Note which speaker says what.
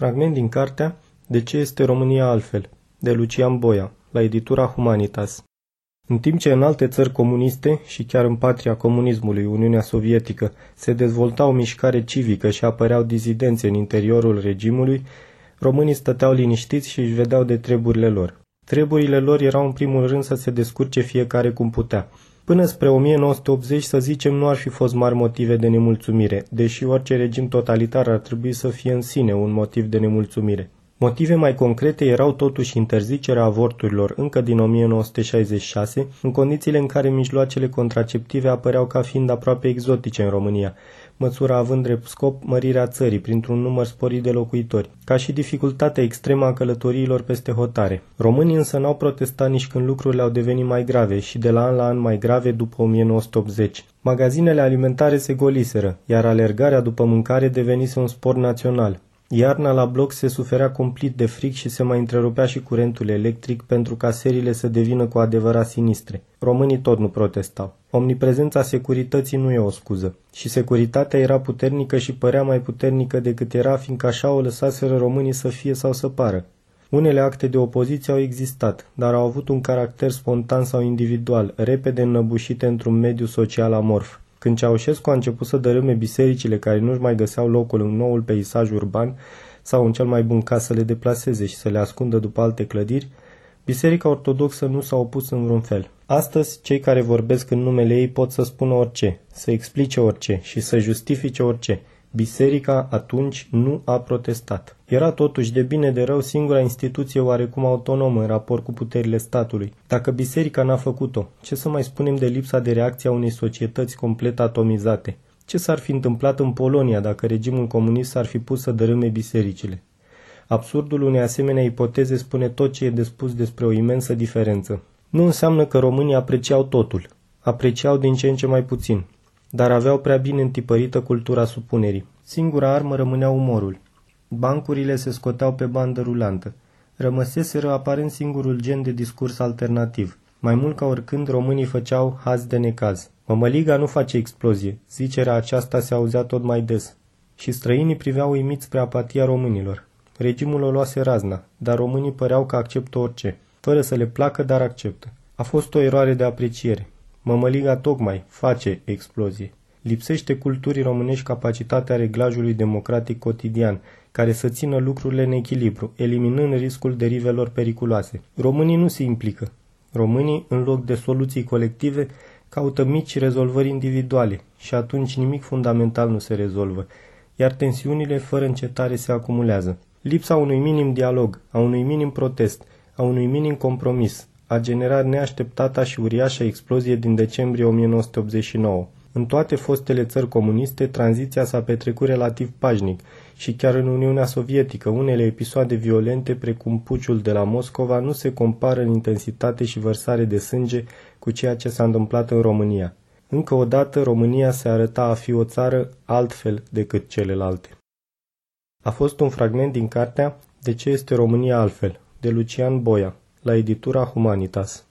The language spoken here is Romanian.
Speaker 1: Fragment din cartea De ce este România altfel? de Lucian Boia, la editura Humanitas. În timp ce în alte țări comuniste și chiar în patria comunismului, Uniunea Sovietică, se dezvolta o mișcare civică și apăreau dizidențe în interiorul regimului, românii stăteau liniștiți și își vedeau de treburile lor. Treburile lor erau în primul rând să se descurce fiecare cum putea. Până spre 1980, să zicem, nu ar fi fost mari motive de nemulțumire, deși orice regim totalitar ar trebui să fie în sine un motiv de nemulțumire. Motive mai concrete erau totuși interzicerea avorturilor încă din 1966, în condițiile în care mijloacele contraceptive apăreau ca fiind aproape exotice în România, măsura având drept scop mărirea țării printr-un număr sporit de locuitori, ca și dificultatea extremă a călătoriilor peste hotare. Românii însă n-au protestat nici când lucrurile au devenit mai grave și de la an la an mai grave după 1980. Magazinele alimentare se goliseră, iar alergarea după mâncare devenise un sport național. Iarna la bloc se suferea complet de fric și se mai întrerupea și curentul electric pentru ca serile să devină cu adevărat sinistre. Românii tot nu protestau. Omniprezența securității nu e o scuză. Și securitatea era puternică și părea mai puternică decât era, fiindcă așa o lăsaseră românii să fie sau să pară. Unele acte de opoziție au existat, dar au avut un caracter spontan sau individual, repede înnăbușite într-un mediu social amorf. Când Ceaușescu a început să dărâme bisericile care nu-și mai găseau locul în noul peisaj urban sau în cel mai bun caz să le deplaseze și să le ascundă după alte clădiri, Biserica Ortodoxă nu s-a opus în vreun fel. Astăzi, cei care vorbesc în numele ei pot să spună orice, să explice orice și să justifice orice, Biserica atunci nu a protestat. Era totuși de bine de rău singura instituție oarecum autonomă în raport cu puterile statului. Dacă biserica n-a făcut-o, ce să mai spunem de lipsa de reacție a unei societăți complet atomizate? Ce s-ar fi întâmplat în Polonia dacă regimul comunist s-ar fi pus să dărâme bisericile? Absurdul unei asemenea ipoteze spune tot ce e de spus despre o imensă diferență. Nu înseamnă că românii apreciau totul. Apreciau din ce în ce mai puțin dar aveau prea bine întipărită cultura supunerii. Singura armă rămânea umorul. Bancurile se scoteau pe bandă rulantă. Rămăseseră aparent singurul gen de discurs alternativ. Mai mult ca oricând, românii făceau haz de necaz. Mămăliga nu face explozie. Zicerea aceasta se auzea tot mai des. Și străinii priveau uimiți spre apatia românilor. Regimul o luase razna, dar românii păreau că acceptă orice. Fără să le placă, dar acceptă. A fost o eroare de apreciere. Mămăliga tocmai face explozie. Lipsește culturii românești capacitatea reglajului democratic cotidian, care să țină lucrurile în echilibru, eliminând riscul derivelor periculoase. Românii nu se implică. Românii, în loc de soluții colective, caută mici rezolvări individuale și atunci nimic fundamental nu se rezolvă, iar tensiunile fără încetare se acumulează. Lipsa unui minim dialog, a unui minim protest, a unui minim compromis, a generat neașteptata și uriașă explozie din decembrie 1989. În toate fostele țări comuniste, tranziția s-a petrecut relativ pașnic și chiar în Uniunea Sovietică, unele episoade violente, precum puciul de la Moscova, nu se compară în intensitate și vărsare de sânge cu ceea ce s-a întâmplat în România. Încă o dată, România se arăta a fi o țară altfel decât celelalte. A fost un fragment din cartea De ce este România altfel, de Lucian Boia la editura Humanitas.